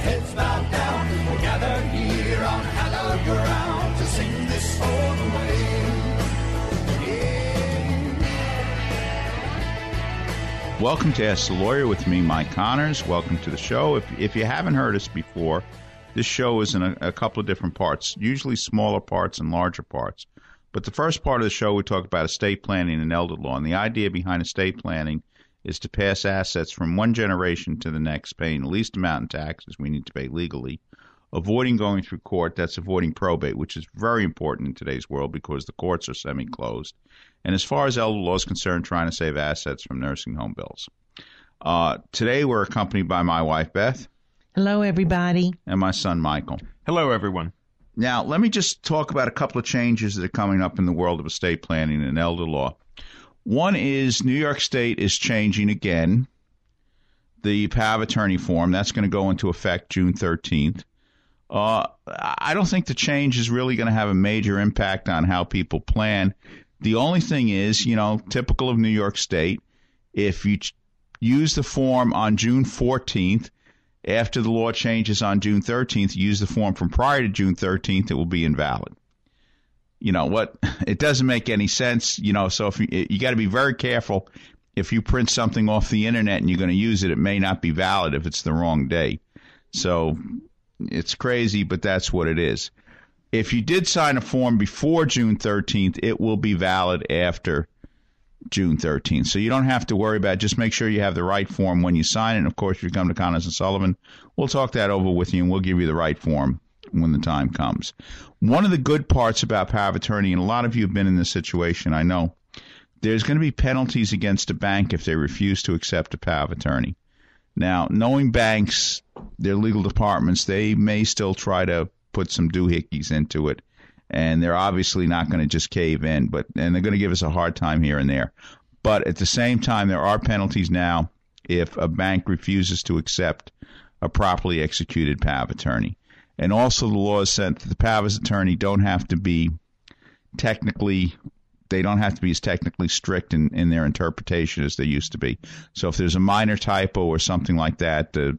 heads bowed down. We're here on hallowed ground to sing this song away. Welcome to Ask the Lawyer with me, Mike Connors. Welcome to the show. If, if you haven't heard us before, this show is in a, a couple of different parts, usually smaller parts and larger parts. But the first part of the show, we talk about estate planning and elder law. And the idea behind estate planning is to pass assets from one generation to the next, paying the least amount in taxes we need to pay legally, avoiding going through court, that's avoiding probate, which is very important in today's world because the courts are semi closed. And as far as elder law is concerned, trying to save assets from nursing home bills. Uh, today we're accompanied by my wife, Beth. Hello, everybody. And my son, Michael. Hello, everyone. Now, let me just talk about a couple of changes that are coming up in the world of estate planning and elder law. One is New York State is changing again the of attorney form. That's going to go into effect June 13th. Uh, I don't think the change is really going to have a major impact on how people plan. The only thing is, you know, typical of New York State, if you ch- use the form on June 14th, after the law changes on June 13th, use the form from prior to June 13th, it will be invalid you know what it doesn't make any sense you know so if you, you got to be very careful. If you print something off the internet and you're going to use it it may not be valid if it's the wrong day. So it's crazy but that's what it is. If you did sign a form before June 13th it will be valid after June 13th so you don't have to worry about it. just make sure you have the right form when you sign it. And of course if you come to Connors and Sullivan we'll talk that over with you and we'll give you the right form when the time comes. One of the good parts about power of attorney, and a lot of you have been in this situation, I know, there's going to be penalties against a bank if they refuse to accept a power of attorney. Now, knowing banks, their legal departments, they may still try to put some doohickeys into it, and they're obviously not going to just cave in, but and they're going to give us a hard time here and there. But at the same time, there are penalties now if a bank refuses to accept a properly executed power of attorney. And also, the law set that the of attorney don't have to be technically they don't have to be as technically strict in, in their interpretation as they used to be. So if there's a minor typo or something like that, the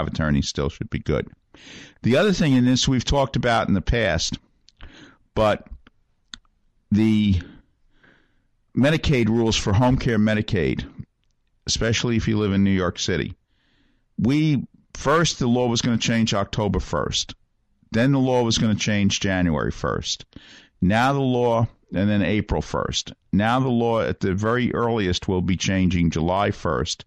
of attorney still should be good. The other thing in this we've talked about in the past, but the Medicaid rules for home care Medicaid, especially if you live in New York City, we first the law was going to change October 1st. Then the law was going to change January 1st. Now the law, and then April 1st. Now the law at the very earliest will be changing July 1st.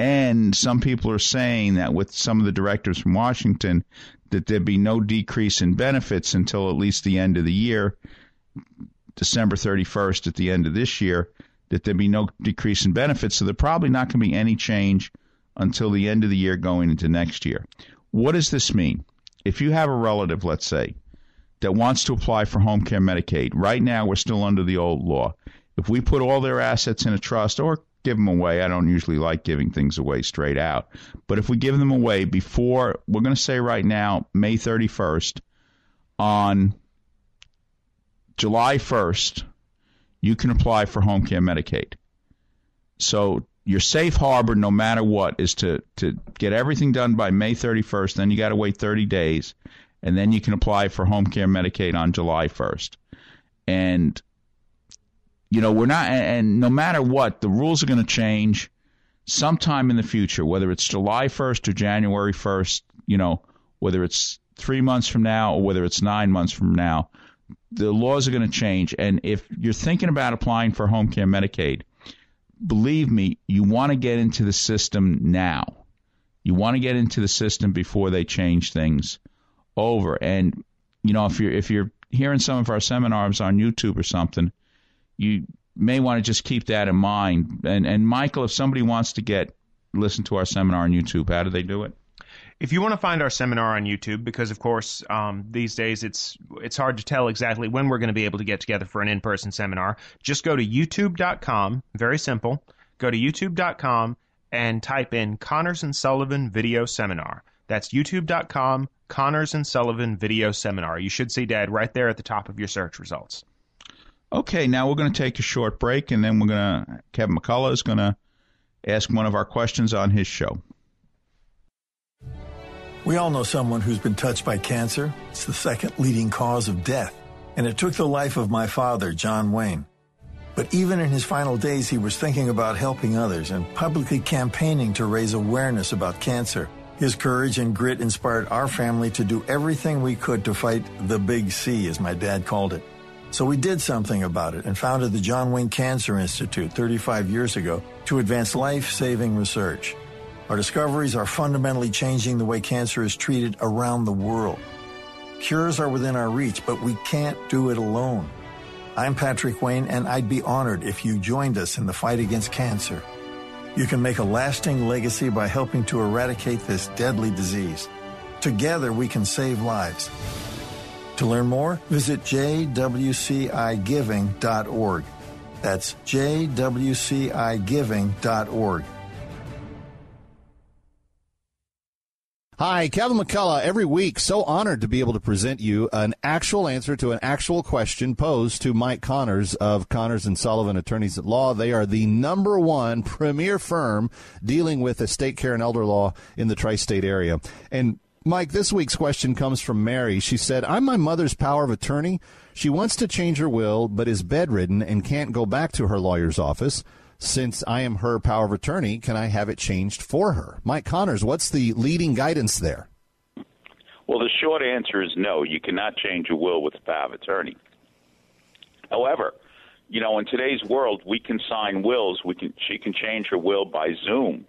And some people are saying that with some of the directors from Washington, that there'd be no decrease in benefits until at least the end of the year, December 31st at the end of this year, that there'd be no decrease in benefits. So there's probably not going to be any change until the end of the year going into next year. What does this mean? If you have a relative, let's say, that wants to apply for home care Medicaid, right now we're still under the old law. If we put all their assets in a trust or give them away, I don't usually like giving things away straight out, but if we give them away before, we're going to say right now, May 31st, on July 1st, you can apply for home care Medicaid. So your safe harbor, no matter what, is to to get everything done by May 31st. Then you got to wait 30 days, and then you can apply for home care Medicaid on July 1st. And you know we're not, and, no matter what, the rules are going to change sometime in the future, whether it's July 1st or January 1st. You know whether it's three months from now or whether it's nine months from now. The laws are going to change, and if you're thinking about applying for home care Medicaid, believe me, you want to get into the system now. You want to get into the system before they change things over. And you know, if you're if you're hearing some of our seminars on YouTube or something, you may want to just keep that in mind. And and Michael, if somebody wants to get listen to our seminar on YouTube, how do they do it? If you want to find our seminar on YouTube, because of course um, these days it's it's hard to tell exactly when we're going to be able to get together for an in-person seminar, just go to YouTube.com. Very simple. Go to YouTube.com and type in Connors and Sullivan Video Seminar. That's YouTube.com Connors and Sullivan Video Seminar. You should see Dad right there at the top of your search results. Okay, now we're going to take a short break, and then we're going to Kevin McCullough is going to ask one of our questions on his show. We all know someone who's been touched by cancer. It's the second leading cause of death. And it took the life of my father, John Wayne. But even in his final days, he was thinking about helping others and publicly campaigning to raise awareness about cancer. His courage and grit inspired our family to do everything we could to fight the big C, as my dad called it. So we did something about it and founded the John Wayne Cancer Institute 35 years ago to advance life saving research. Our discoveries are fundamentally changing the way cancer is treated around the world. Cures are within our reach, but we can't do it alone. I'm Patrick Wayne, and I'd be honored if you joined us in the fight against cancer. You can make a lasting legacy by helping to eradicate this deadly disease. Together, we can save lives. To learn more, visit jwcigiving.org. That's jwcigiving.org. Hi, Kevin McCullough. Every week, so honored to be able to present you an actual answer to an actual question posed to Mike Connors of Connors and Sullivan Attorneys at Law. They are the number one premier firm dealing with estate care and elder law in the tri-state area. And Mike, this week's question comes from Mary. She said, I'm my mother's power of attorney. She wants to change her will, but is bedridden and can't go back to her lawyer's office since I am her power of attorney, can I have it changed for her? Mike Connors, what's the leading guidance there? Well, the short answer is no. You cannot change a will with a power of attorney. However, you know, in today's world, we can sign wills. We can she can change her will by Zoom,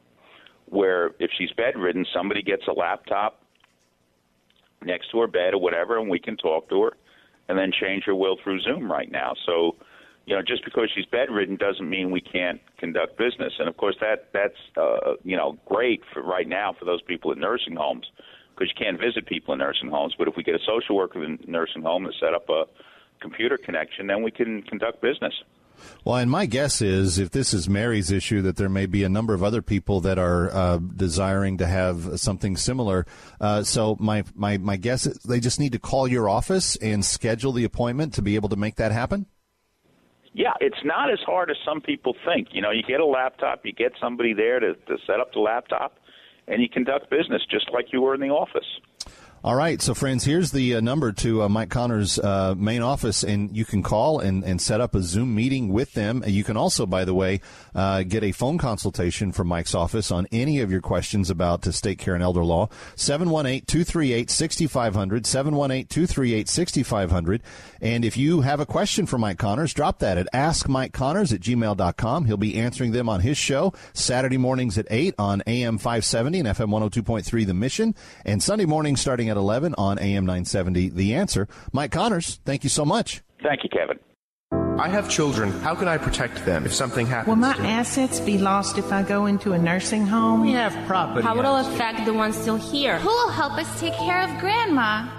where if she's bedridden, somebody gets a laptop next to her bed or whatever, and we can talk to her, and then change her will through Zoom right now. So you know, just because she's bedridden doesn't mean we can't conduct business. And of course, that that's uh, you know great for right now for those people in nursing homes because you can't visit people in nursing homes. But if we get a social worker in nursing home to set up a computer connection, then we can conduct business. Well, and my guess is if this is Mary's issue, that there may be a number of other people that are uh, desiring to have something similar. Uh, so my, my, my guess is they just need to call your office and schedule the appointment to be able to make that happen? Yeah, it's not as hard as some people think. You know, you get a laptop, you get somebody there to, to set up the laptop, and you conduct business just like you were in the office. All right, so friends, here's the uh, number to uh, Mike Connor's uh, main office, and you can call and, and set up a Zoom meeting with them. You can also, by the way, uh, get a phone consultation from Mike's office on any of your questions about estate care and elder law. 718-238-6500, 718-238-6500. And if you have a question for Mike Connors, drop that at askmikeconnors at gmail.com. He'll be answering them on his show Saturday mornings at 8 on AM 570 and FM 102.3 The Mission, and Sunday mornings starting at 11 on AM 970 The Answer. Mike Connors, thank you so much. Thank you, Kevin. I have children. How can I protect them if something happens? Will my assets be lost if I go into a nursing home? We have property. How will it affect the ones still here? Who will help us take care of Grandma?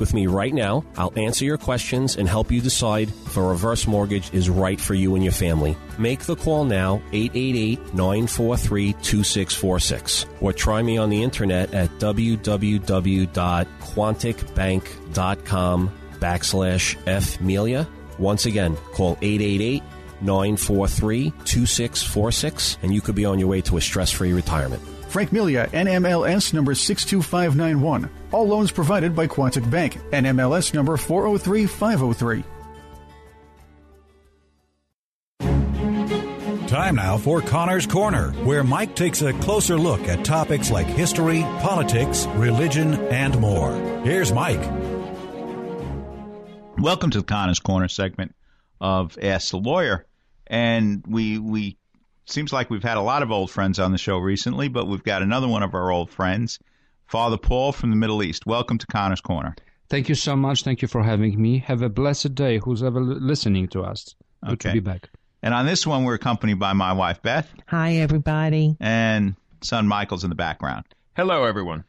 with me right now. I'll answer your questions and help you decide if a reverse mortgage is right for you and your family. Make the call now, 888 943 2646, or try me on the internet at www.quonticbank.com backslash fmelia. Once again, call 888 943 2646, and you could be on your way to a stress free retirement. Frank Melia, NMLS number 62591. All loans provided by Quontic Bank, NMLS number 403503. Time now for Connor's Corner, where Mike takes a closer look at topics like history, politics, religion, and more. Here's Mike. Welcome to the Connor's Corner segment of Ask the Lawyer. And we we seems like we've had a lot of old friends on the show recently, but we've got another one of our old friends, Father Paul from the Middle East. Welcome to Connor's Corner. Thank you so much. Thank you for having me. Have a blessed day, who's ever listening to us. Good Okay. to be back. And on this one, we're accompanied by my wife, Beth, Hi, everybody. and son Michael's in the background. Hello, everyone.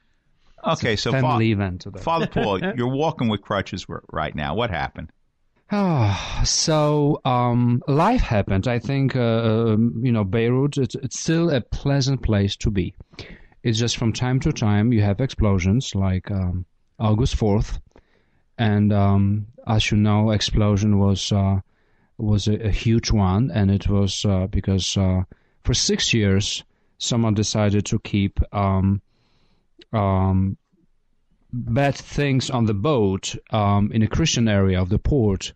Okay, so family Fa- event today. Father Paul, you're walking with crutches right now. What happened? Ah, so um, life happened. I think uh, um, you know Beirut. It's, it's still a pleasant place to be. It's just from time to time you have explosions, like um, August fourth, and um, as you know, explosion was uh, was a, a huge one, and it was uh, because uh, for six years someone decided to keep um, um, bad things on the boat um, in a Christian area of the port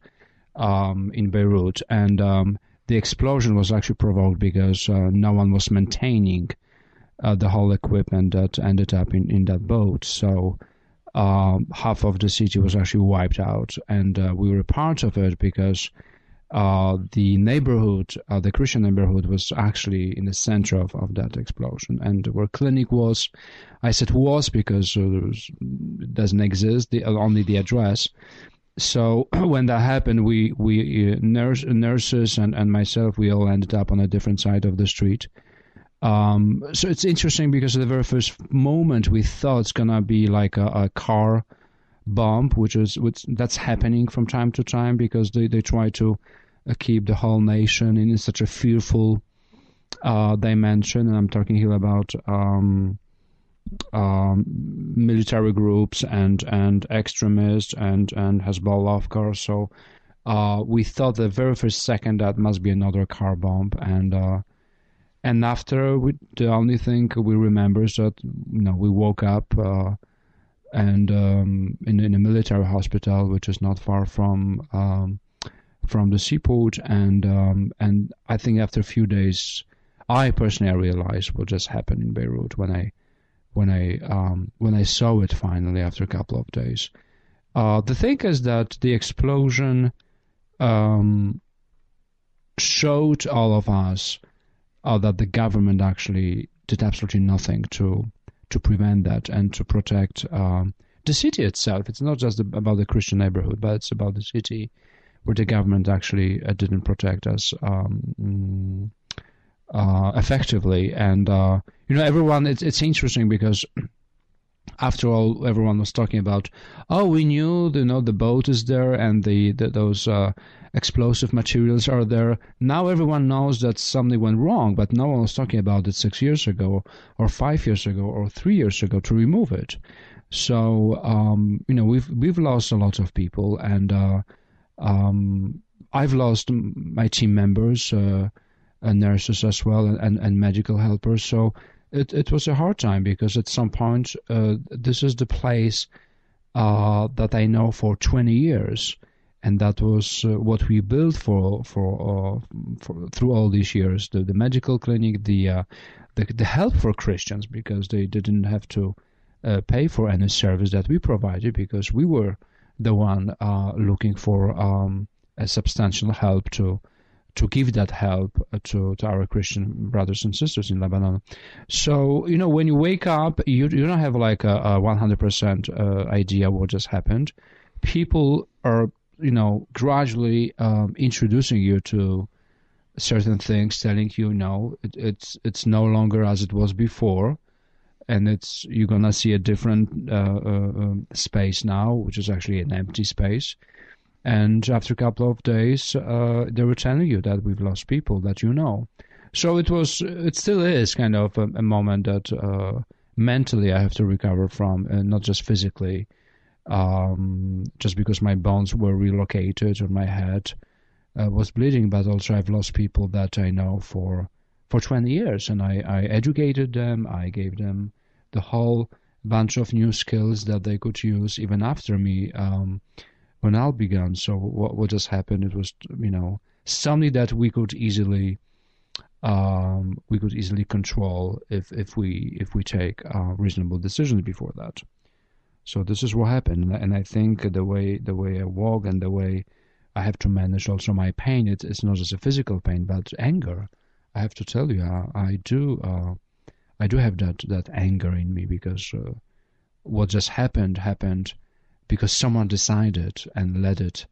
um, in Beirut, and um, the explosion was actually provoked because uh, no one was maintaining uh, the whole equipment that ended up in, in that boat. So um, half of the city was actually wiped out, and uh, we were part of it because uh, the neighborhood, uh, the Christian neighborhood, was actually in the center of, of that explosion. And where clinic was, I said was because uh, was, it doesn't exist, the, only the address. So when that happened, we we uh, nurse, nurses and, and myself, we all ended up on a different side of the street. Um, so it's interesting because the very first moment we thought it's gonna be like a, a car bomb, which is which that's happening from time to time because they, they try to uh, keep the whole nation in such a fearful uh, dimension. And I'm talking here about um, um, military groups and and extremists and and Hezbollah, of course. So uh, we thought the very first second that must be another car bomb, and uh, and after we, the only thing we remember is that you know we woke up. Uh, and um, in in a military hospital, which is not far from um, from the seaport, and um, and I think after a few days, I personally realized what just happened in Beirut when I when I um, when I saw it finally after a couple of days. Uh, the thing is that the explosion um, showed all of us uh, that the government actually did absolutely nothing to to prevent that and to protect um, the city itself. It's not just about the Christian neighborhood, but it's about the city where the government actually uh, didn't protect us um, uh, effectively. And uh, you know, everyone. It's it's interesting because after all, everyone was talking about, oh, we knew, you know, the boat is there and the, the those uh, explosive materials are there. Now everyone knows that something went wrong, but no one was talking about it six years ago, or five years ago, or three years ago to remove it. So um, you know, we've we've lost a lot of people, and uh, um, I've lost my team members, uh, and nurses as well, and, and medical helpers. So it, it was a hard time because at some point uh, this is the place uh, that I know for 20 years, and that was uh, what we built for for, uh, for through all these years. The, the medical clinic, the, uh, the the help for Christians because they didn't have to uh, pay for any service that we provided because we were the one looking for um, a substantial help to to give that help to, to our Christian brothers and sisters in Lebanon. So, you know, when you wake up, you, you don't have like a, a 100% uh, idea what just happened. People are, you know, gradually um, introducing you to certain things, telling you, no, it, it's it's no longer as it was before. And it's you're gonna see a different uh, uh, um, space now, which is actually an empty space and after a couple of days, uh, they were telling you that we've lost people that you know. So it was, it still is kind of a, a moment that uh, mentally I have to recover from, and not just physically. Um, just because my bones were relocated or my head uh, was bleeding, but also I've lost people that I know for for 20 years, and I, I educated them. I gave them the whole bunch of new skills that they could use even after me. Um, when Al began. So what what just happened? It was you know something that we could easily um, we could easily control if if we if we take uh, reasonable decisions before that. So this is what happened, and I think the way the way I walk and the way I have to manage also my pain. It, it's not just a physical pain, but anger. I have to tell you, I, I do uh, I do have that that anger in me because uh, what just happened happened because someone decided and let it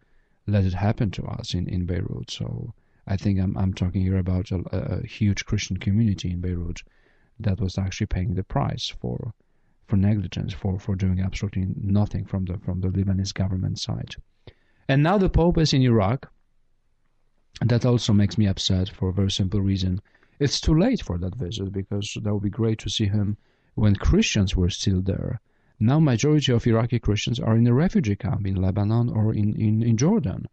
let it happen to us in, in Beirut. So I think I'm I'm talking here about a, a huge Christian community in Beirut that was actually paying the price for for negligence, for, for doing absolutely nothing from the from the Lebanese government side. And now the Pope is in Iraq. That also makes me upset for a very simple reason. It's too late for that visit because that would be great to see him when Christians were still there now majority of Iraqi Christians are in a refugee camp in Lebanon or in, in, in Jordan.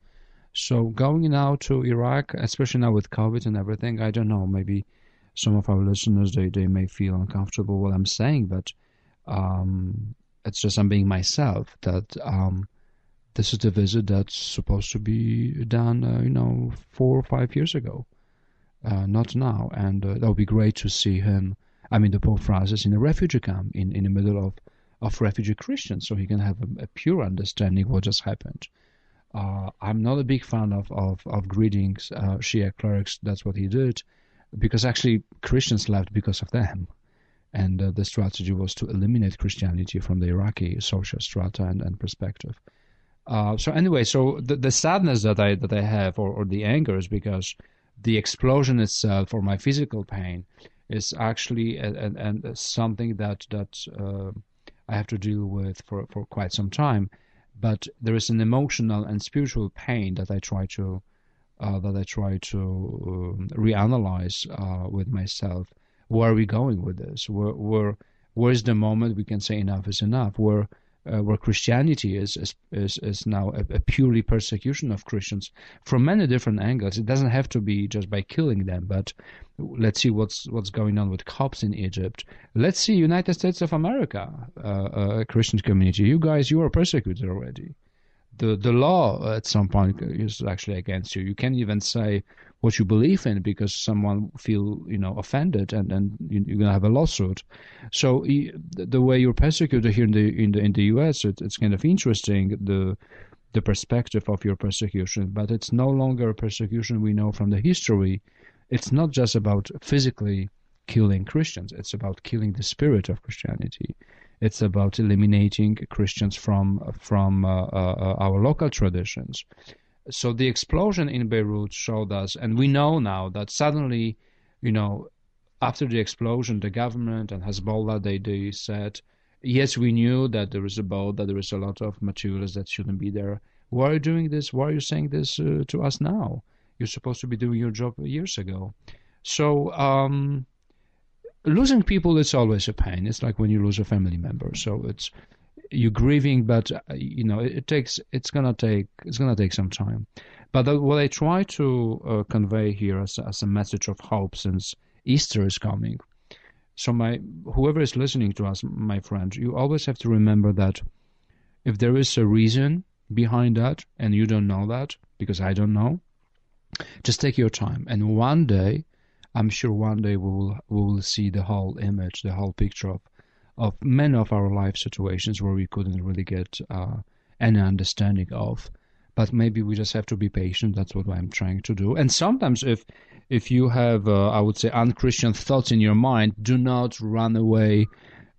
So going now to Iraq, especially now with COVID and everything, I don't know, maybe some of our listeners they, they may feel uncomfortable what I'm saying, but um, it's just I'm being myself that um, this is the visit that's supposed to be done, uh, you know, four or five years ago, uh, not now. And uh, that would be great to see him. I mean, the Pope Francis in a refugee camp in, in the middle of of refugee Christians so he can have a, a pure understanding what just happened. Uh, I'm not a big fan of, of, of greeting uh, Shia clerics. That's what he did, because actually Christians left because of them. And uh, the strategy was to eliminate Christianity from the Iraqi social strata and, and perspective. Uh, so anyway, so the, the sadness that I that I have, or, or the anger, is because the explosion itself, or my physical pain, is actually a, a, a something that that uh, I have to deal with for, for quite some time. But there is an emotional and spiritual pain that I try to uh, that I try to um, reanalyze uh, with myself. Where are we going with this? Where, where where is the moment we can say enough is enough? Where uh, where Christianity is is is, is now a, a, purely persecution of Christians from many different angles. It doesn't have to be just by killing them, but let's see what's what's going on with Copts in Egypt. Let's see United States of America, uh, a Christian community. You guys, you are persecuted already. The the law at some point is actually against you. You can't even say what you believe in because someone feel you know offended and then you're gonna have a lawsuit. So the way you're persecuted here in the in the in the U.S. It, it's kind of interesting the the perspective of your persecution, but it's no longer a persecution we know from the history. It's not just about physically killing Christians. It's about killing the spirit of Christianity. It's about eliminating Christians from from uh, uh, our local traditions so the explosion in Beirut showed us, and we know now that suddenly, you know, after the explosion, the government and Hezbollah they they said, yes, we knew that there is a boat, that there is a lot of materials that shouldn't be there. Why are you doing this? Why are you saying this uh, to us now? You're supposed to be doing your job years ago. So um, losing people is always a pain. It's like when you lose a family member. So it's you're grieving, but uh, you know it, takes it's gonna take it's gonna take some time. But what I try to uh, convey here as, as a message of hope, since Easter is coming. So my whoever is listening to us, my friend, you always have to remember that if there is a reason behind that, and you don't know that because I don't know, just take your time, and one day. I'm sure one day we will we will see the whole image, the whole picture of of many of our life situations where we couldn't really get uh, any understanding of. But maybe we just have to be patient. That's what I'm trying to do. And sometimes, if if you have, uh, I would say, unchristian thoughts in your mind, do not run away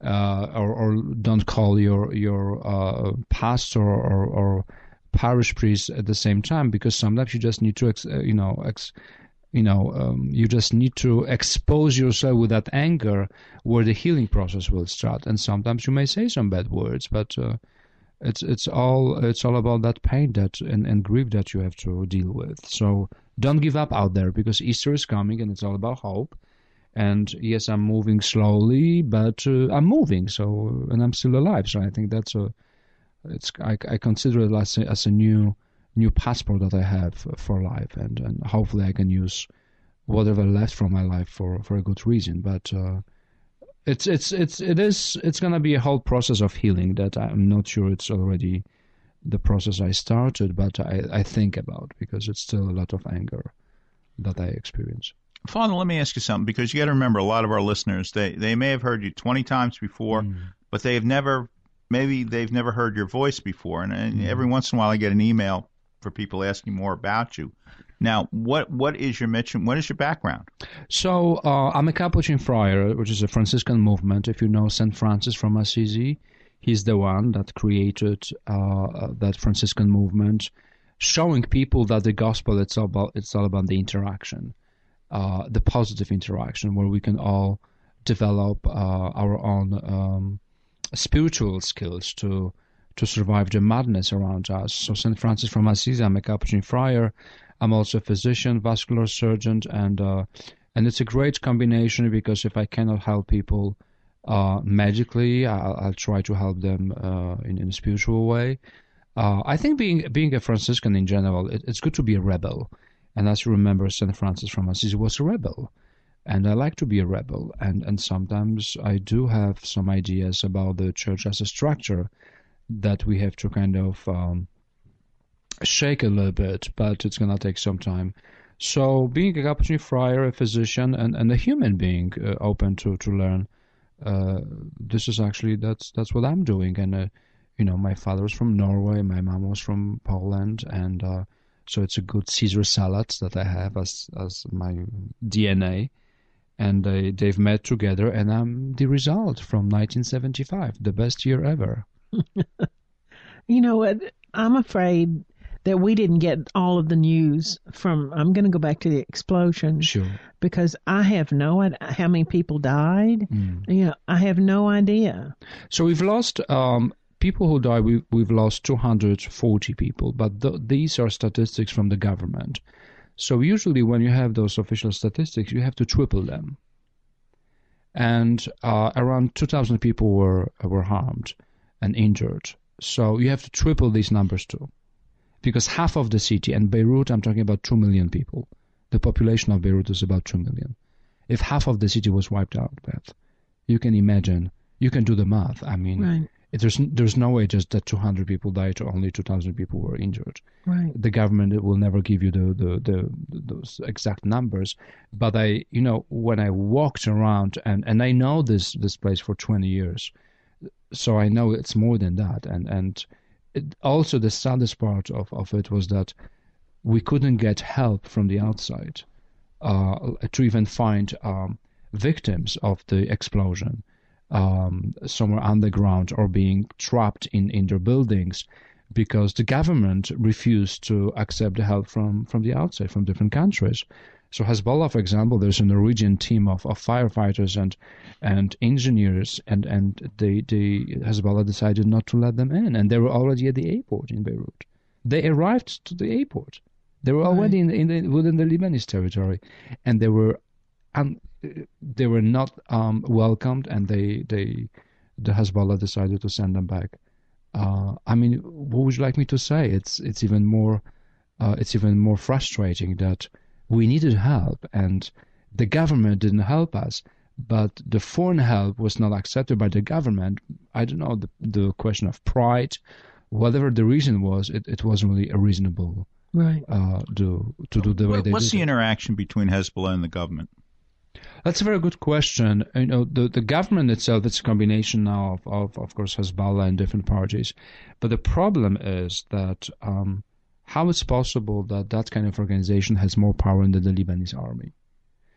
uh, or, or, don't call your your uh, pastor or, or, parish priest at the same time because sometimes you just need to, ex, uh, you know, ex, you know, um, you just need to expose yourself with that anger where the healing process will start. And sometimes you may say some bad words, but uh, it's it's all it's all about that pain that and, and grief that you have to deal with. So don't give up out there because Easter is coming and it's all about hope. And yes, I'm moving slowly, but uh, I'm moving. So and I'm still alive. So I think that's a it's I, I consider it as a, as a new new passport that I have for life, and, and hopefully I can use whatever left from my life for, for a good reason. But uh, it's it's it's it is it's gonna be a whole process of healing that I'm not sure it's already the process I started, but I, I think about because it's still a lot of anger that I experience. Father, let me ask you something because you got to remember a lot of our listeners they they may have heard you 20 times before, mm. but they have never maybe they've never heard your voice before, and, and mm. every once in a while I get an email for people asking more about you. Now, what what is your mission? What is your background? So, uh, I'm a Capuchin friar, which is a Franciscan movement. If you know Saint Francis from Assisi, he's the one that created uh, that Franciscan movement, showing people that the gospel it's all about it's all about the interaction, uh, the positive interaction, where we can all develop uh, our own um, spiritual skills to to survive the madness around us. So St. Francis from Assisi, I'm a Capuchin friar. I'm also a physician, vascular surgeon, and uh, and it's a great combination because if I cannot help people uh, magically, I'll, I'll, try to help them uh, in, in a spiritual way. Uh, I think being being a Franciscan in general, it, it's good to be a rebel. And as you remember, St. Francis from Assisi was a rebel. And I like to be a rebel. And, and sometimes I do have some ideas about the church as a structure that we have to kind of um, shake a little bit, but it's going to take some time. So, being a Capuchin friar, a physician, and, and a human being uh, open to to learn, uh, this is actually that's that's what I'm doing. And uh, you know, my father was from Norway, my mom was from Poland, and uh, so it's a good Caesar salad that I have as as my DNA. And they've met together, and I'm the result from 1975, the best year ever. you know what? I'm afraid that we didn't get all of the news from. I'm going to go back to the explosion. Sure. Because I have no idea how many people died. Mm. You know, I have no idea. So we've lost. Um, people who died, we've, we've lost 240 people, but th- these are statistics from the government. So usually, when you have those official statistics, you have to triple them. And uh, around 2,000 people were were harmed and injured. So you have to triple these numbers too. Because half of the city, and Beirut, I'm talking about 2 million people. The population of Beirut is about 2 million. If half of the city was wiped out, Beth, you can imagine, you can do the math. I mean, right. there's there's no way just that 200 people died or only 2,000 people were injured. Right. The government will never give you the, the, the those exact numbers, but I you know when I walked around and and I know this this place for 20 years, so I know it's more than that. And and it, also the saddest part of of it was that we couldn't get help from the outside uh, to even find um, victims of the explosion um, somewhere underground or being trapped in, in their buildings because the government refused to accept the help from, from the outside, from different countries. So Hezbollah, for example, there's a Norwegian team of, of firefighters and and engineers, and and they, they Hezbollah decided not to let them in, and they were already at the airport in Beirut. They arrived to the airport. They were already in, in the, within the Lebanese territory, and they were un, they were not um, welcomed, and they they the Hezbollah decided to send them back. Uh, I mean, what would you like me to say? It's it's even more uh, it's even more frustrating that we needed help, and the government didn't help us. But the foreign help was not accepted by the government. I don't know the the question of pride, whatever the reason was, it, it wasn't really a reasonable right uh, do to do the way What- they What's did the it. interaction between Hezbollah and the government? That's a very good question. You know, the, the government itself, it's a combination now of, of, of course, Hezbollah and different parties. But the problem is that um, how it's possible that that kind of organization has more power than the Lebanese army?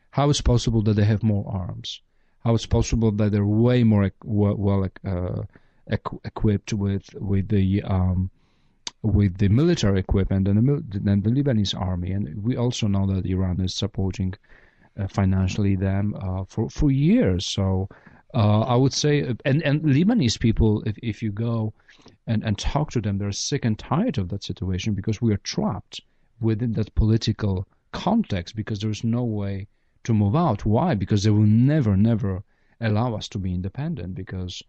How it's possible that they have more arms? How it's possible that they're way more well, uh, equ- equipped with with the um, with the military equipment than the, than the Lebanese army? And we also know that Iran is supporting uh, financially them uh, for for years. So uh, I would say, and and Lebanese people, if if you go and and talk to them, they're sick and tired of that situation because we are trapped within that political context because there's no way to move out. Why? Because they will never never allow us to be independent because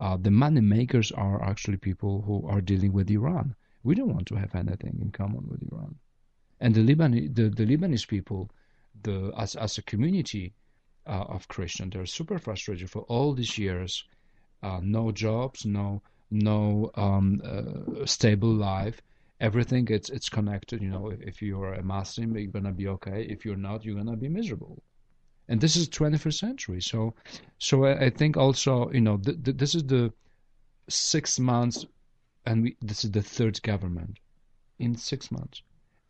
uh, the money makers are actually people who are dealing with Iran. We don't want to have anything in common with Iran. And the Lebanese, the, the Lebanese people, the as as a community uh, of Christian, they're super frustrated for all these years, uh, no jobs, no no um, uh, stable life. Everything it's it's connected. You know, if, you're a Muslim, you're gonna be okay. If you're not, you're gonna be miserable. And this is 21st century. So, so I, I think also, you know, th- th- this is the six months, and we, this is the third government in six months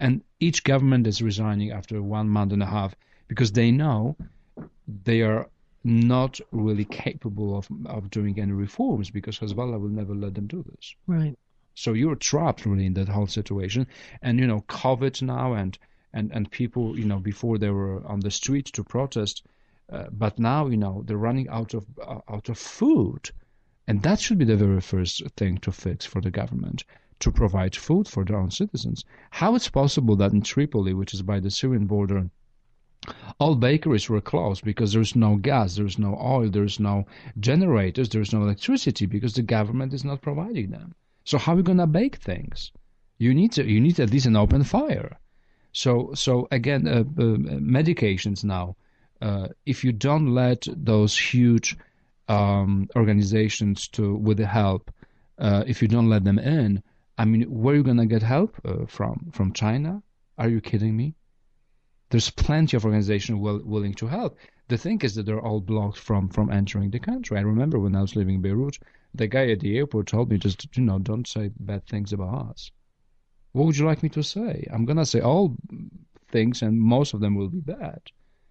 and each government is resigning after one month and a half because they know they are not really capable of, of doing any reforms because Hezbollah will never let them do this. Right. So you're trapped really in that whole situation. And you know, COVID now and and and people, you know, before they were on the street to protest, uh, but now you know they're running out of uh, out of food, and that should be the very first thing to fix for the government to provide food for their own citizens. How it's possible that in Tripoli, which is by the Syrian border, all bakeries were closed because there's no gas, there's no oil, there's no generators, there's no electricity because the government is not providing them. So how are we gonna bake things? You need to, you need at least an open fire. So so again, uh, uh, medications now. Uh, if you don't let those huge um, organizations to with the help, uh, if you don't let them in, I mean, where are you gonna get help uh, from? From China? Are you kidding me? There's plenty of organizations will, willing to help. The thing is that they're all blocked from from entering the country. I remember when I was living in Beirut, the guy at the airport told me just you know don't say bad things about us. What would you like me to say? I'm gonna say all things, and most of them will be bad,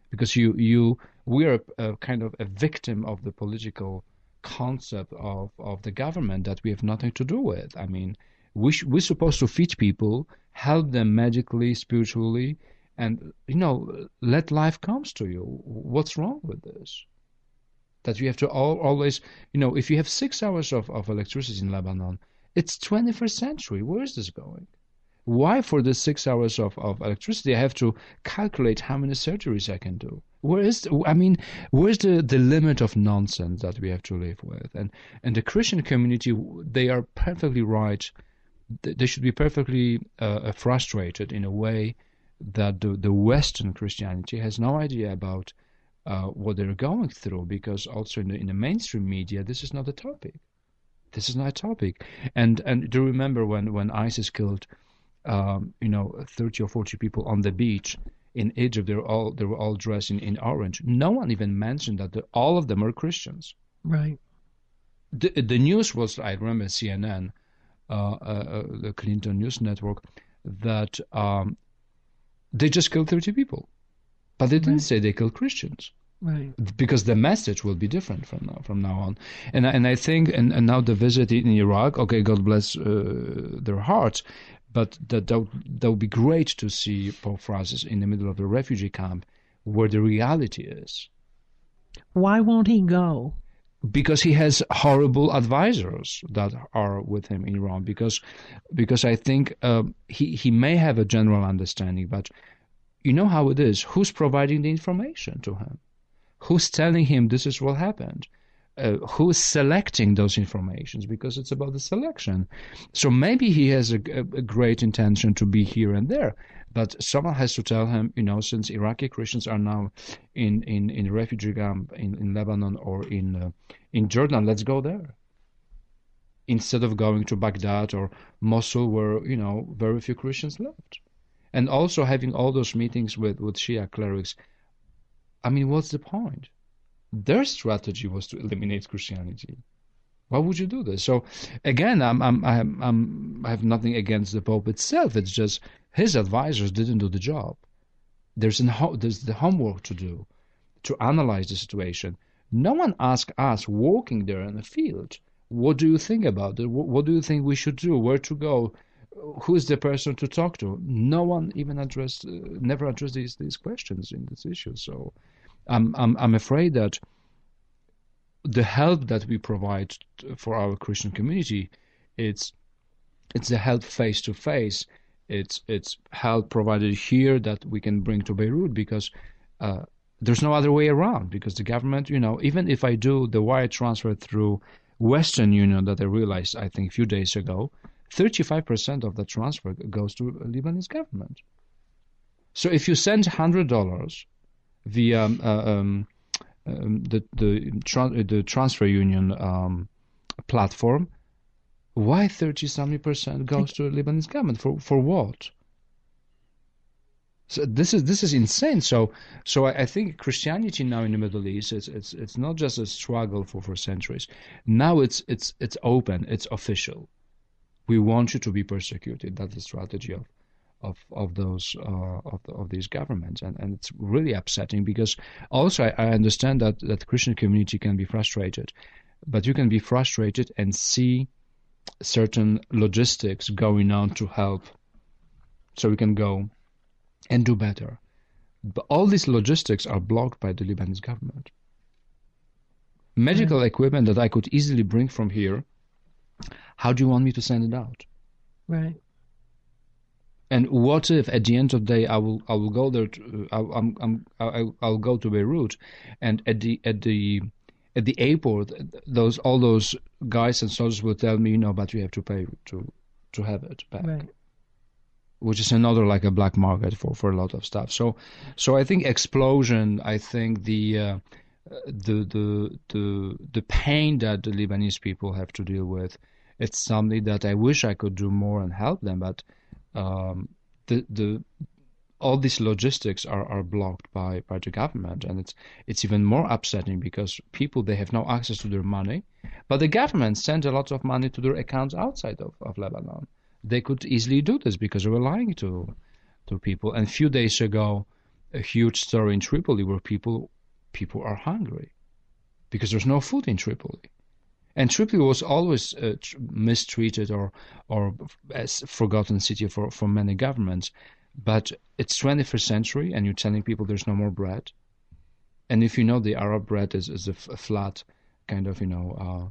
because you you we are a, kind of a victim of the political concept of of the government that we have nothing to do with. I mean, we sh- we're supposed to feed people, help them medically, spiritually, and you know let life comes to you. What's wrong with this? That you have to all, always, you know, if you have six hours of, of electricity in Lebanon, it's 21st century. Where is this going? Why, for the six hours of, of electricity, I have to calculate how many surgeries I can do? Where is, I mean, where's the, the limit of nonsense that we have to live with? And and the Christian community, they are perfectly right. They they should be perfectly uh, frustrated in a way that the, the Western Christianity has no idea about uh, what they're going through because also in the, in the mainstream media, this is not a topic. This is not a topic. And and do you remember when when ISIS killed, um, you know, thirty or forty people on the beach in Egypt? They were all they were all dressed in, in orange. No one even mentioned that the, all of them are Christians. Right. The the news was I remember CNN, uh, uh, the Clinton News Network, that um, they just killed thirty people, but they didn't say they killed Christians Right. because the message will be different from now from now on. And I- and I think and, and now the visit in Iraq, okay, God bless uh, their hearts, but that that would, that would be great to see Pope Francis in the middle of the refugee camp, where the reality is, Why won't he go? Because he has horrible advisors that are with him in Iran. Because because I think um, he he may have a general understanding, but you know how it is. Who's providing the information to him? who's telling him this is what happened uh, who's selecting those informations because it's about the selection. So maybe he has a, a, great intention to be here and there but someone has to tell him you know since iraqi christians are now in in in refugee camp in, in lebanon or in uh, in jordan let's go there. Instead of going to baghdad or mosul where you know very few christians left. And also having all those meetings with with shia clerics. I mean, what's the point? Their strategy was to eliminate Christianity. Why would you do this? So, again, I'm, I'm, I'm, I'm, I have nothing against the Pope itself. It's just his advisors didn't do the job. There's, an, there's the homework to do, to analyze the situation. No one asked us walking there in the field, what do you think about it? What, what do you think we should do? Where to go? Who's the person to talk to? No one even addressed, uh, never addressed these, these questions in this issue. So, I'm, I'm, I'm afraid that the help that we provide for our Christian community, it's it's the help face to face. It's it's help provided here that we can bring to Beirut because uh, there's no other way around. Because the government, you know, even if I do the wire transfer through Western Union that I realized I think a few days ago, 35% of the transfer goes to Lebanese government. So if you send hundred dollars via um, uh, um, um, the the, tra- the transfer union um, platform, why thirty something percent goes to the Lebanese government for for what? So this is this is insane. So so I, I think Christianity now in the Middle East it's it's it's not just a struggle for for centuries. Now it's it's it's open. It's official. We want you to be persecuted. That's the strategy of of of those uh, of of these governments, and and it's really upsetting because also I, I understand that that the Christian community can be frustrated, but you can be frustrated and see certain logistics going on to help, so we can go and do better. But all these logistics are blocked by the Lebanese government. Medical equipment that I could easily bring from here, how do you want me to send it out? Right. And what if at the end of the day I will I will go there to, I, I'm I'm I'll, I'll go to Beirut, and at the at the at the airport those all those guys and soldiers will tell me you know but you have to pay to to have it back. Right. Which is another like a black market for, for a lot of stuff. So, so I think explosion. I think the uh, the the the the pain that the Lebanese people have to deal with. It's something that I wish I could do more and help them, but um, the the all these logistics are, are blocked by, by the government. And it's it's even more upsetting because people they have no access to their money but the government sends a lot of money to their accounts outside of, of Lebanon. They could easily do this because they were lying to to people. And a few days ago a huge story in Tripoli where people people are hungry because there's no food in Tripoli and Tripoli was always uh, tr- mistreated or or as forgotten city for, for many governments. But it's 21st century, and you're telling people there's no more bread. And if you know the Arab bread is, is a, f- a flat kind of you know uh,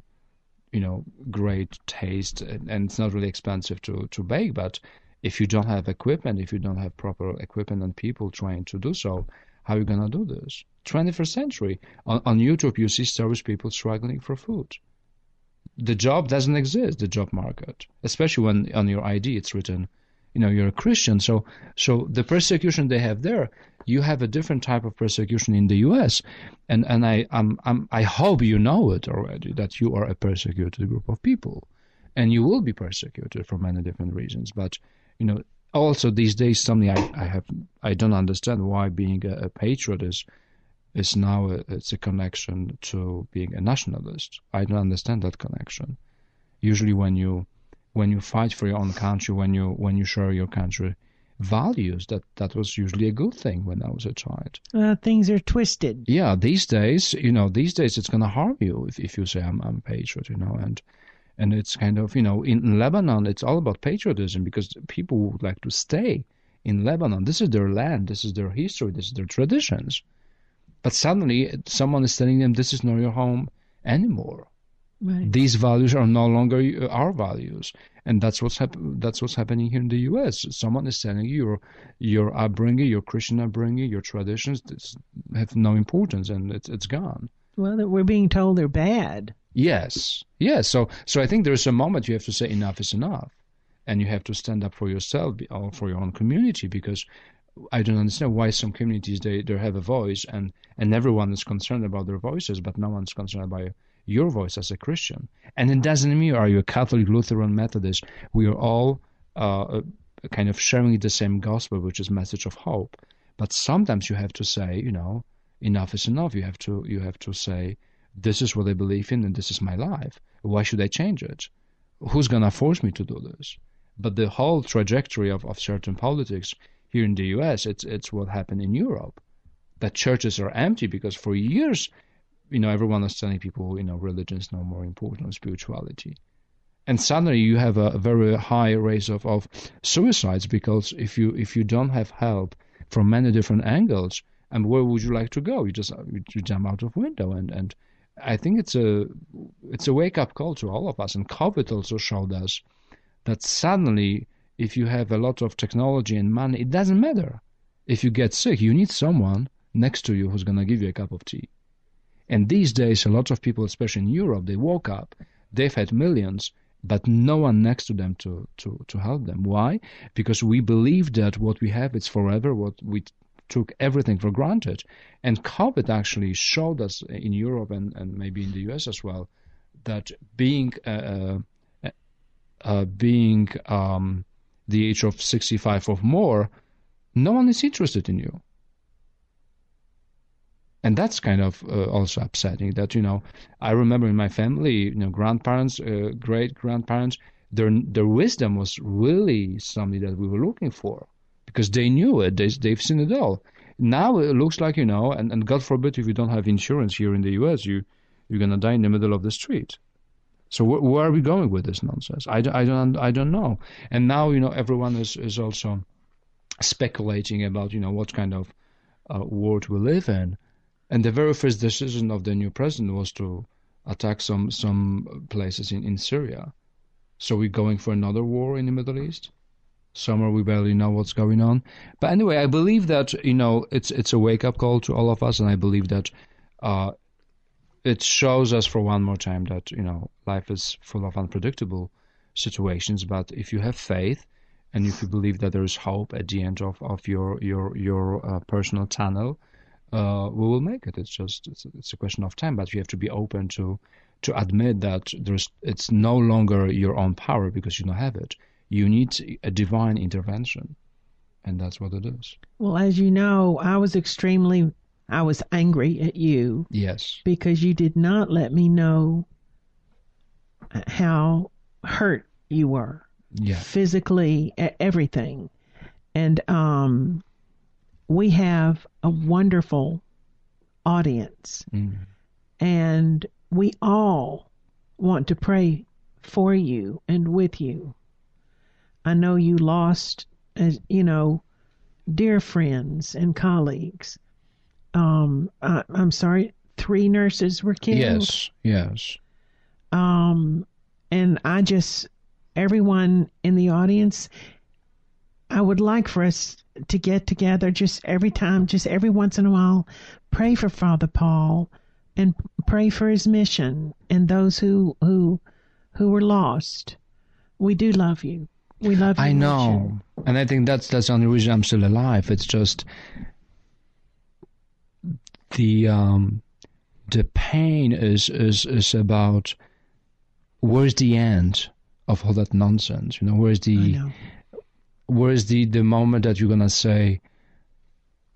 you know great taste, and, and it's not really expensive to to bake. But if you don't have equipment, if you don't have proper equipment and people trained to do so, how are you gonna do this? 21st century. On, on YouTube, you see service people struggling for food the job doesn't exist, the job market, especially when on your ID it's written you know you're a Christian. So so the persecution they have there, you have a different type of persecution in the U.S. And and I I'm, I'm I hope you know it already that you are a persecuted group of people, and you will be persecuted for many different reasons. But you know also these days something I, I have I don't understand why being a, a patriot is is now a, it's a connection to being a nationalist. I don't understand that connection. Usually when you when you fight for your own country, when you when you share your country values, that that was usually a good thing when I was a child. Uh, things are twisted. Yeah, these days, you know, these days it's going to harm you if, if you say I'm, I'm a patriot, you know, and and it's kind of you know in Lebanon it's all about patriotism because people would like to stay in Lebanon. This is their land, this is their history, this is their traditions. But suddenly someone is telling them this is not your home anymore. Right. These values are no longer uh, our values, and that's what's hap- that's what's happening here in the U.S. Someone is telling you your your upbringing, your Christian upbringing, your traditions have no importance, and it's it's gone. Well, that we're being told they're bad. Yes, yes. So so I think there's a moment you have to say enough is enough, and you have to stand up for yourself or for your own community because I don't understand why some communities they, they have a voice and and everyone is concerned about their voices, but no one's concerned about your voice as a Christian. And it doesn't mean are you a Catholic, Lutheran, Methodist. We are all uh, kind of sharing the same gospel, which is message of hope. But sometimes you have to say, you know, enough is enough. You have to you have to say, this is what I believe in, and this is my life. Why should I change it? Who's gonna force me to do this? But the whole trajectory of, of certain politics here in the U.S. It's it's what happened in Europe, that churches are empty because for years, you know, everyone was telling people, you know, religion is no more important than spirituality, and suddenly you have a, very high rate of, of suicides because if you if you don't have help from many different angles, and where would you like to go? You just you jump out of window, and and I think it's a it's a wake up call to all of us, and COVID also showed us that suddenly if you have a lot of technology and money, it doesn't matter. If you get sick, you need someone next to you who's going to give you a cup of tea. And these days, a lot of people, especially in Europe, they woke up, they've had millions, but no one next to them to, to, to help them. Why? Because we believe that what we have is forever, what we took everything for granted. And COVID actually showed us in Europe and, and maybe in the US as well that being uh, uh, being um, the age of 65 or more, no one is interested in you. And that's kind of uh, also upsetting that, you know, I remember in my family, you know, grandparents, uh, great grandparents, their, their wisdom was really something that we were looking for because they knew it, they, they've seen it all. Now it looks like, you know, and, and God forbid if you don't have insurance here in the US, you, you're going to die in the middle of the street. So wh- where are we going with this nonsense? I, I don't I don't know. And now you know everyone is is also speculating about you know what kind of uh, world we live in. And the very first decision of the new president was to attack some some places in, in Syria. So we're going for another war in the Middle East. Somewhere we barely know what's going on. But anyway, I believe that you know it's it's a wake up call to all of us, and I believe that uh, it shows us for one more time that you know life is full of unpredictable situations but if you have faith and if you believe that there is hope at the end of, of your your your uh, personal tunnel uh, we will make it. It's just it's, it's a question of time but you have to be open to to admit that there's it's no longer your own power because you don't have it. You need a divine intervention and that's what it is. Well, as you know, I was extremely I was angry at you yes. because you did not let me know how hurt you were yeah. physically everything. And um we have a wonderful audience. Mm. and we all want to pray for you and with you. I know you lost you know dear friends and colleagues um I, i'm sorry three nurses were killed? Yes yes. Um and i just everyone in the audience i would like for us to get together just every time just every once in a while pray for father paul and pray for his mission and those who who who were lost. We do love you. We love you I know. and I think that's that's the only reason I'm still alive. It's just the um, the pain is is is about where's the end of all that nonsense? You know, where's the where's the the moment that you're gonna say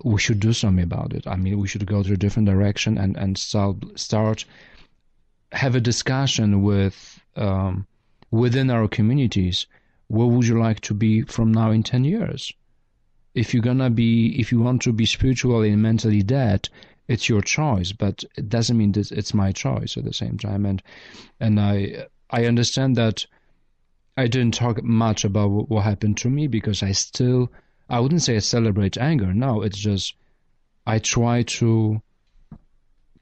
we should do something about it? I mean, we should go to a different direction and and start start have a discussion with um, within our communities. Where would you like to be from now in ten years? If you're gonna be, if you want to be spiritually and mentally dead, it's your choice, but it doesn't mean that it's my choice at the same time. And and I I understand that I didn't talk much about what, what happened to me because I still I wouldn't say I celebrate anger. No, it's just I try to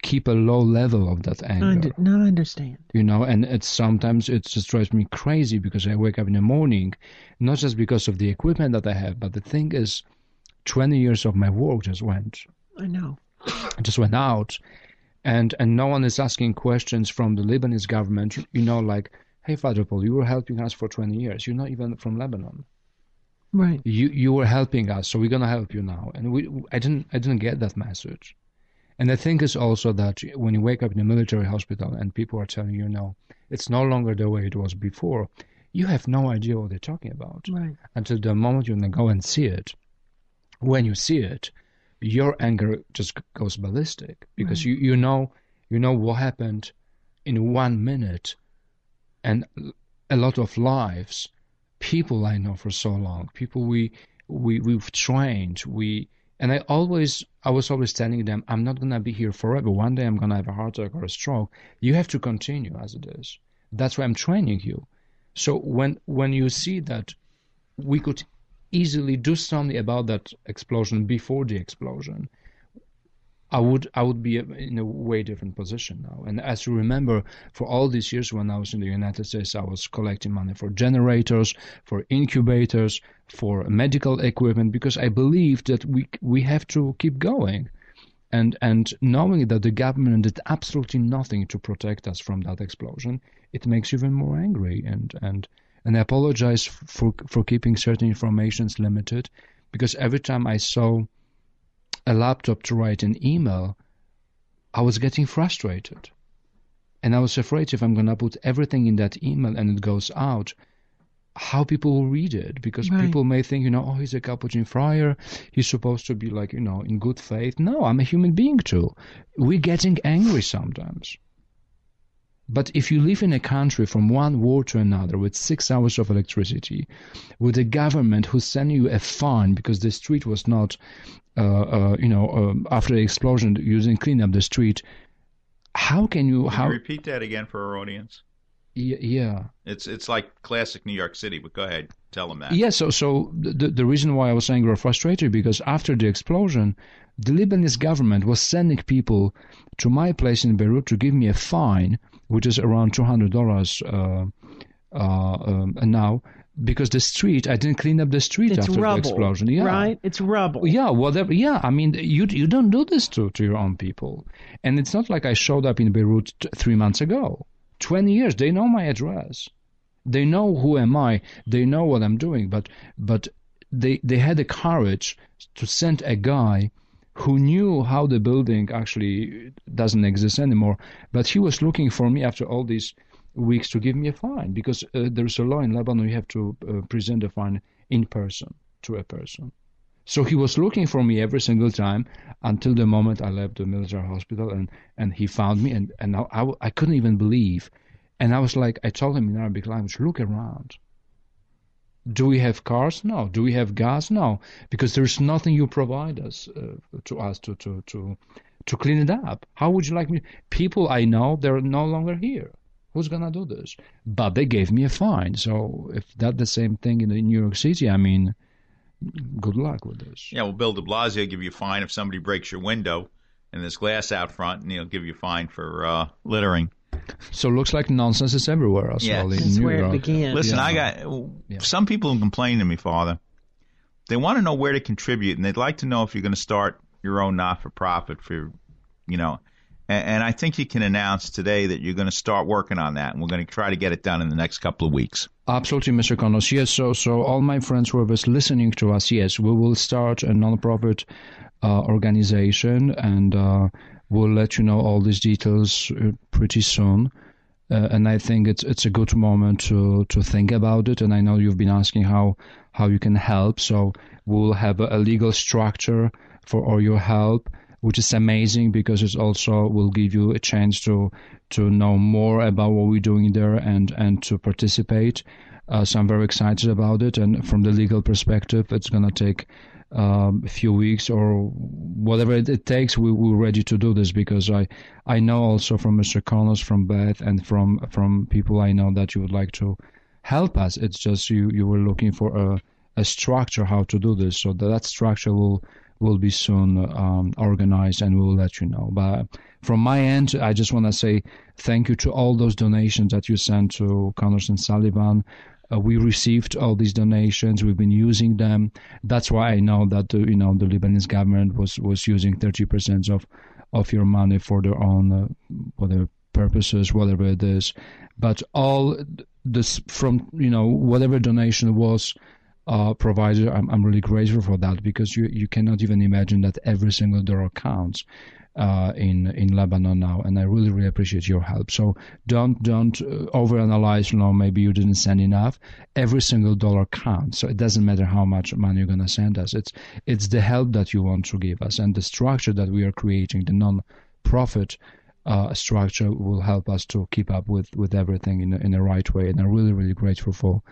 keep a low level of that anger. I no, I understand. You know, and it's sometimes it just drives me crazy because I wake up in the morning, not just because of the equipment that I have, but the thing is, twenty years of my work just went I know. Just went out. And and no one is asking questions from the Lebanese government. You know like hey Father Paul you were helping us for 20 years. You're not even from Lebanon. Right. you you were helping us so we're going to help you now. And we I didn't I didn't get that message. And I think it's also that when you wake up in a military hospital and people are telling you no it's no longer the way it was before you have no idea what they're talking about. Right. until the moment to go and see it. When you see it your anger just goes ballistic because Right. you, you know you know what happened in one minute. And a lot of lives people i know for so long people we we we've trained we and i always i was always telling them i'm not going to be here forever. One day i'm going to have a heart attack or a stroke. You have to continue as it is. That's why i'm training you. So when when you see that we could easily do something about that explosion before the explosion, I would I would be in a way different position now. And as you remember, for all these years when I was in the United States, I was collecting money for generators, for incubators, for medical equipment because I believed that we we have to keep going. And and knowing that the government did absolutely nothing to protect us from that explosion, it makes you even more angry. And and and I apologize for for keeping certain informations limited, because every time I saw a laptop to write an email, I was getting frustrated, and I was afraid if I'm gonna put everything in that email and it goes out, how people will read it. Because Right. people may think you know oh he's a capuchin friar. He's supposed to be like you know in good faith. No i'm a human being too. We're getting angry sometimes but if you live in a country from one war to another with six hours of electricity, with a government who sending you a fine because the street was not, uh, uh, you know, um, after the explosion, you didn't clean up the street, how can you? Can How? you repeat that again for our audience? Y- yeah. It's it's like classic New York City, but go ahead, tell them that. Yeah, so so the the reason why I was saying we're frustrated because after the explosion, the Lebanese government was sending people to my place in Beirut to give me a fine, which is around two hundred dollars uh, uh, um, now, because the street I didn't clean up the street It's after rubble, the explosion. Yeah, right? It's rubble. yeah, whatever. Yeah, I mean, you you don't do this to to your own people, and it's not like I showed up in Beirut t- three months ago. Twenty years, they know my address, they know who am I, they know what I'm doing, but but they they had the courage to send a guy who knew how the building actually doesn't exist anymore, but he was looking for me after all these weeks to give me a fine because uh, there's a law in Lebanon you have to uh, present a fine in person to a person. So he was looking for me every single time until the moment I left the military hospital, and, and he found me, and, and I, I, I couldn't even believe. And I was like, I told him in Arabic language, look around. Do we have cars? No. Do we have gas? No, because there's nothing you provide us uh, to us to, to to to clean it up. How would you like me? People I know they're no longer here. Who's gonna do this? But they gave me a fine. So if that's the same thing in New York City, I mean, good luck with this. Yeah, well, Bill De Blasio give you a fine if somebody breaks your window and there's glass out front, and he'll give you a fine for uh, littering. So it looks like nonsense is everywhere as Yeah. well in That's New where it York. began. Listen, Yeah. I got some people who complain to me, Father. They want to know where to contribute, and they'd like to know if you're going to start your own not-for-profit for, you know. And, and I think you can announce today that you're going to start working on that, and we're going to try to get it done in the next couple of weeks. Absolutely, Mr. Connors. Yes, so so all my friends who are listening to us, yes, we will start a non-profit uh, organization, and uh, we'll let you know all these details uh, pretty soon. Uh, and I think it's it's a good moment to to think about it. And I know you've been asking how how you can help, so we'll have a, legal structure for all your help which is amazing because it also will give you a chance to to know more about what we're doing there and and to participate. Uh, so I'm very excited about it. And from the legal perspective, it's gonna take um, a few weeks or whatever it, it takes. We, we're ready to do this because I I know also from Mr. Connors, from Beth, and from from people I know that you would like to help us. It's just you you were looking for a a structure how to do this. So that, that structure will will be soon um, organized and we'll let you know. But from my end, I just want to say thank you to all those donations that you sent to Connors and Sullivan. Uh, we received all these donations. We've been using them. That's why I know that the, you know the Lebanese government was was using 30 percent of of your money for their own uh, whatever purposes, whatever it is. But all this from you know whatever donation was uh, provider, I'm, I'm really grateful for that because you, you cannot even imagine that every single dollar counts uh, in in Lebanon now, and I really really appreciate your help. So don't don't uh, overanalyze. You know, maybe you didn't send enough. Every single dollar counts. So it doesn't matter how much money you're gonna send us. It's it's the help that you want to give us and the structure that we are creating, the non-profit. Uh, structure will help us to keep up with, with everything in, in the right way, and I'm really really grateful for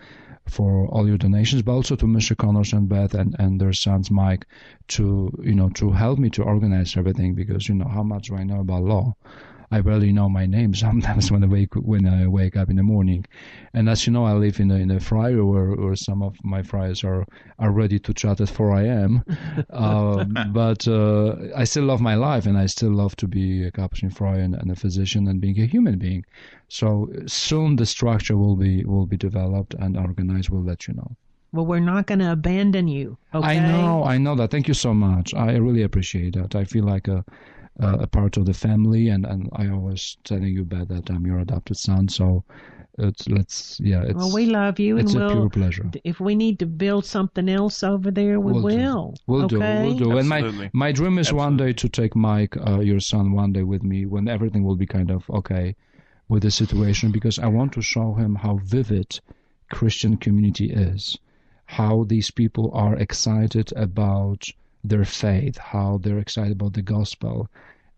for all your donations, but also to Mr. Connors and Beth and, and their sons Mike to you know to help me to organize everything because you know how much do I know about law. I barely know my name sometimes when I wake when I wake up in the morning, and as you know, I live in a, in a friar where, where some of my friars are are ready to chat at 4 a.m. uh, but uh, I still love my life, and I still love to be a Capuchin friar and, and a physician and being a human being. So soon the structure will be will be developed and organized. We'll let you know. Well, we're not going to abandon you. Okay? I know, I know that. Thank you so much. I really appreciate that. I feel like a uh, a part of the family, and, and I always telling you about that I'm your adopted son. So it's let's yeah. It's, well, we love you, it's and a we'll. pure pleasure. If we need to build something else over there, we We'll do. We'll okay? do. We'll do. And my my dream is one day to take Mike, uh, your son, one day with me when everything will be kind of okay with the situation because I want to show him how vivid Christian community is, how these people are excited about their faith, how they're excited about the gospel,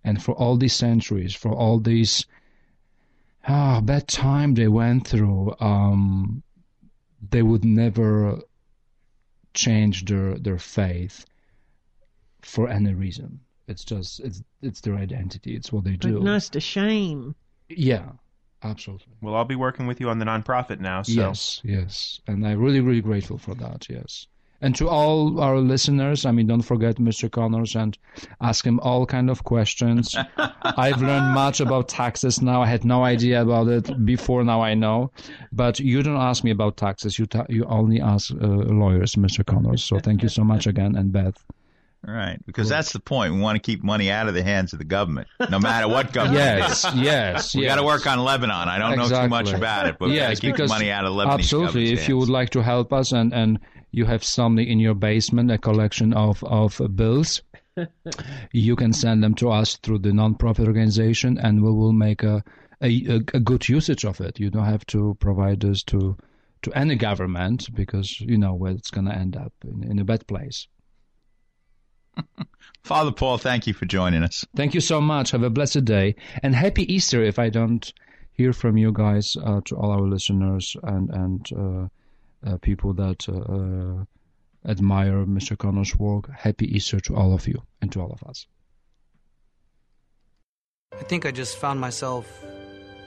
and for all these centuries, for all these ah bad time they went through, um, they would never change their their faith for any reason. It's just it's it's their identity. It's what they do. Putting us to shame. Yeah, absolutely. Well, I'll be working with you on the nonprofit now. So Yes, yes, and I'm really really grateful for that. Yes. And to all our listeners, I mean, don't forget Mr. Connors and ask him all kind of questions. I've learned much about taxes now. I had no idea about it before. Now I know. But you don't ask me about taxes. You ta- you only ask uh, lawyers, Mr. Connors. So thank you so much again, and Beth. Right, because that's the point. We want to keep money out of the hands of the government, no matter what government. Yes, yes, We got to work on Lebanon. I don't know too much about it, but we got to keep because money out of Lebanese absolutely. If you would like to help us, and and you have something in your basement, a collection of of bills, you can send them to us through the non-profit organization, and we will make a a, a, good usage of it. You don't have to provide this to to any government because you know where it's going to end up in, in a bad place. Father Paul, thank you for joining us. Thank you so much. Have a blessed day and happy Easter. If I don't hear from you guys, uh, to all our listeners and and uh, people that uh, uh, admire Mr. Connor's work, happy Easter to all of you and to all of us. I think I just found myself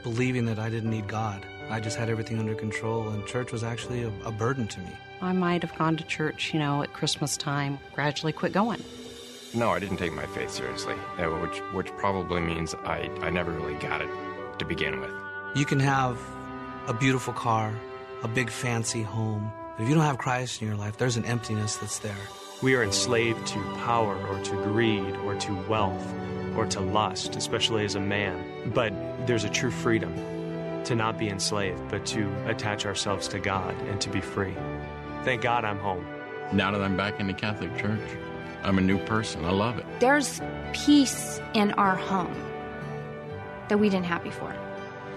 believing that I didn't need God. I just had everything under control, and church was actually a, a burden to me. I might have gone to church, you know, at Christmas time, gradually quit going. No, I didn't take my faith seriously, uh, which which probably means I, I never really got it to begin with. You can have a beautiful car, a big fancy home, but if you don't have Christ in your life, there's an emptiness that's there. We are enslaved to power or to greed or to wealth or to lust, especially as a man. But there's a true freedom to not be enslaved, but to attach ourselves to God and to be free. Thank God I'm home. Now that I'm back in the Catholic Church, I'm a new person. I love it. There's peace in our home that we didn't have before.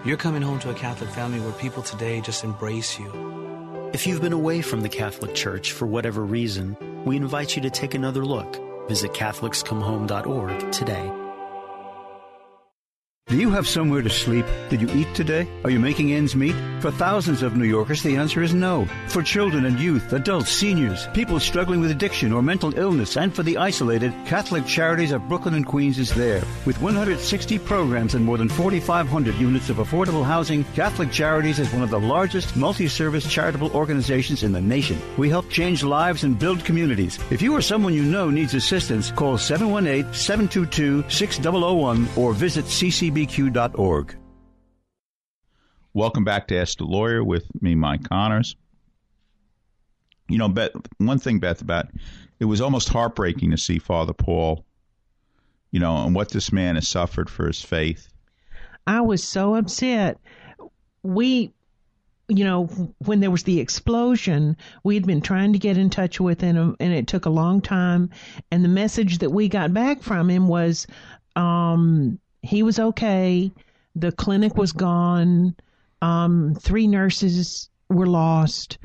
You're coming home to a Catholic family where people today just embrace you. If you've been away from the Catholic Church for whatever reason, we invite you to take another look. Visit CatholicsComeHome.org today. Do you have somewhere to sleep? Did you eat today? Are you making ends meet? For thousands of New Yorkers, the answer is no. For children and youth, adults, seniors, people struggling with addiction or mental illness, and for the isolated, Catholic Charities of Brooklyn and Queens is there. With 160 programs and more than 4,500 units of affordable housing, Catholic Charities is one of the largest multi-service charitable organizations in the nation. We help change lives and build communities. If you or someone you know needs assistance, call 718-722-6001 or visit CCB bbq.org. Welcome back to Ask the Lawyer with me, Mike Connors. You know, Beth, one thing, Beth, about it was almost heartbreaking to see Father Paul, you know, and what this man has suffered for his faith. I was so upset. We, you know, when there was the explosion, we had been trying to get in touch with him, and it took a long time. And the message that we got back from him was, um, he was okay. The clinic was gone. Um, three nurses were lost.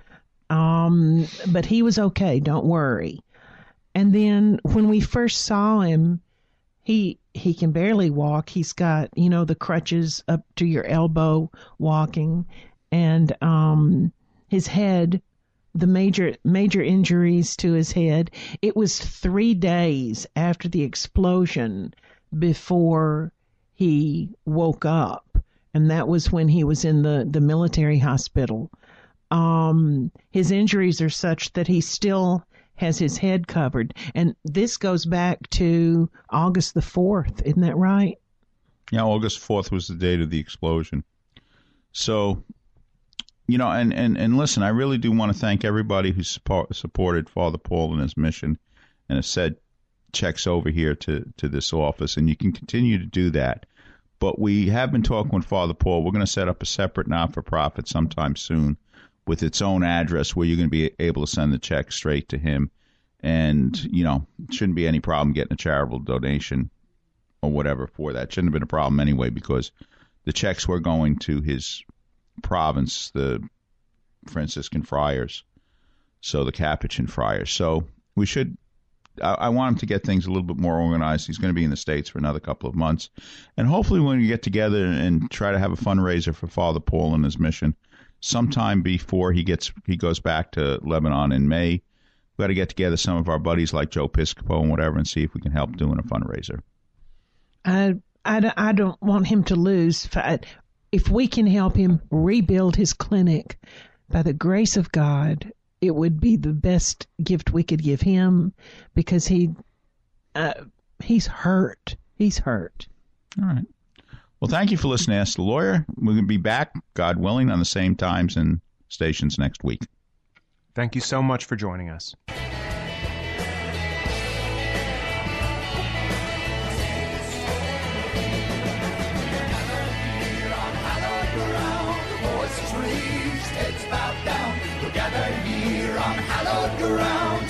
Um, but he was okay. Don't worry. And then when we first saw him, he he can barely walk. He's got you know the crutches up to your elbow walking, and um, his head, the major major injuries to his head. It was three days after the explosion before he woke up, and that was when he was in the, the military hospital. Um, his injuries are such that he still has his head covered, and this goes back to August the 4th, isn't that right? Yeah, August 4th was the date of the explosion. So, you know, and, and, and listen, I really do want to thank everybody who support, supported Father Paul in his mission and has said checks over here to, to this office, and you can continue to do that. But we have been talking with Father Paul. We're going to set up a separate not for profit sometime soon with its own address where you're going to be able to send the check straight to him. And, you know, shouldn't be any problem getting a charitable donation or whatever for that. Shouldn't have been a problem anyway because the checks were going to his province, the Franciscan friars, so the Capuchin friars. So we should I, want him to get things a little bit more organized. He's going to be in the States for another couple of months. And hopefully, when we get together and try to have a fundraiser for Father Paul and his mission, sometime before he gets he goes back to Lebanon in May, we got to get together some of our buddies like Joe Piscopo and whatever and see if we can help doing a fundraiser. I, I, I don't want him to lose. If we can help him rebuild his clinic by the grace of God, it would be the best gift we could give him because he uh, he's hurt. He's hurt. All right. Well, thank you for listening to Ask the Lawyer. We're going to be back, God willing, on the same times and stations next week. Thank you so much for joining us.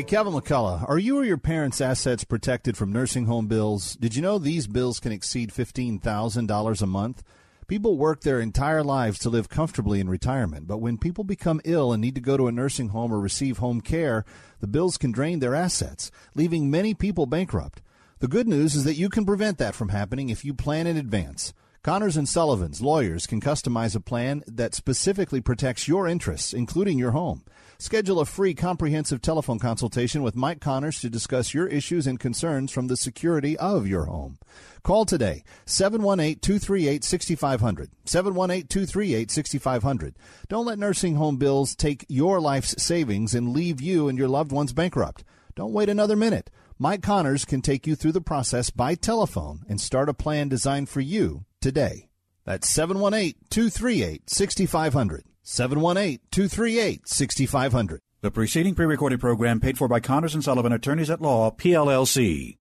Hi, Kevin McCullough. Are you or your parents' assets protected from nursing home bills? Did you know these bills can exceed $15,000 a month? People work their entire lives to live comfortably in retirement, but when people become ill and need to go to a nursing home or receive home care, the bills can drain their assets, leaving many people bankrupt. The good news is that you can prevent that from happening if you plan in advance. Connors and Sullivan's lawyers can customize a plan that specifically protects your interests, including your home. Schedule a free comprehensive telephone consultation with Mike Connors to discuss your issues and concerns from the security of your home. Call today 718-238-6500. 718-238-6500. Don't let nursing home bills take your life's savings and leave you and your loved ones bankrupt. Don't wait another minute. Mike Connors can take you through the process by telephone and start a plan designed for you today. That's 718 238 6500. 718 238 6500. The preceding pre recorded program paid for by Connors and Sullivan Attorneys at Law, PLLC.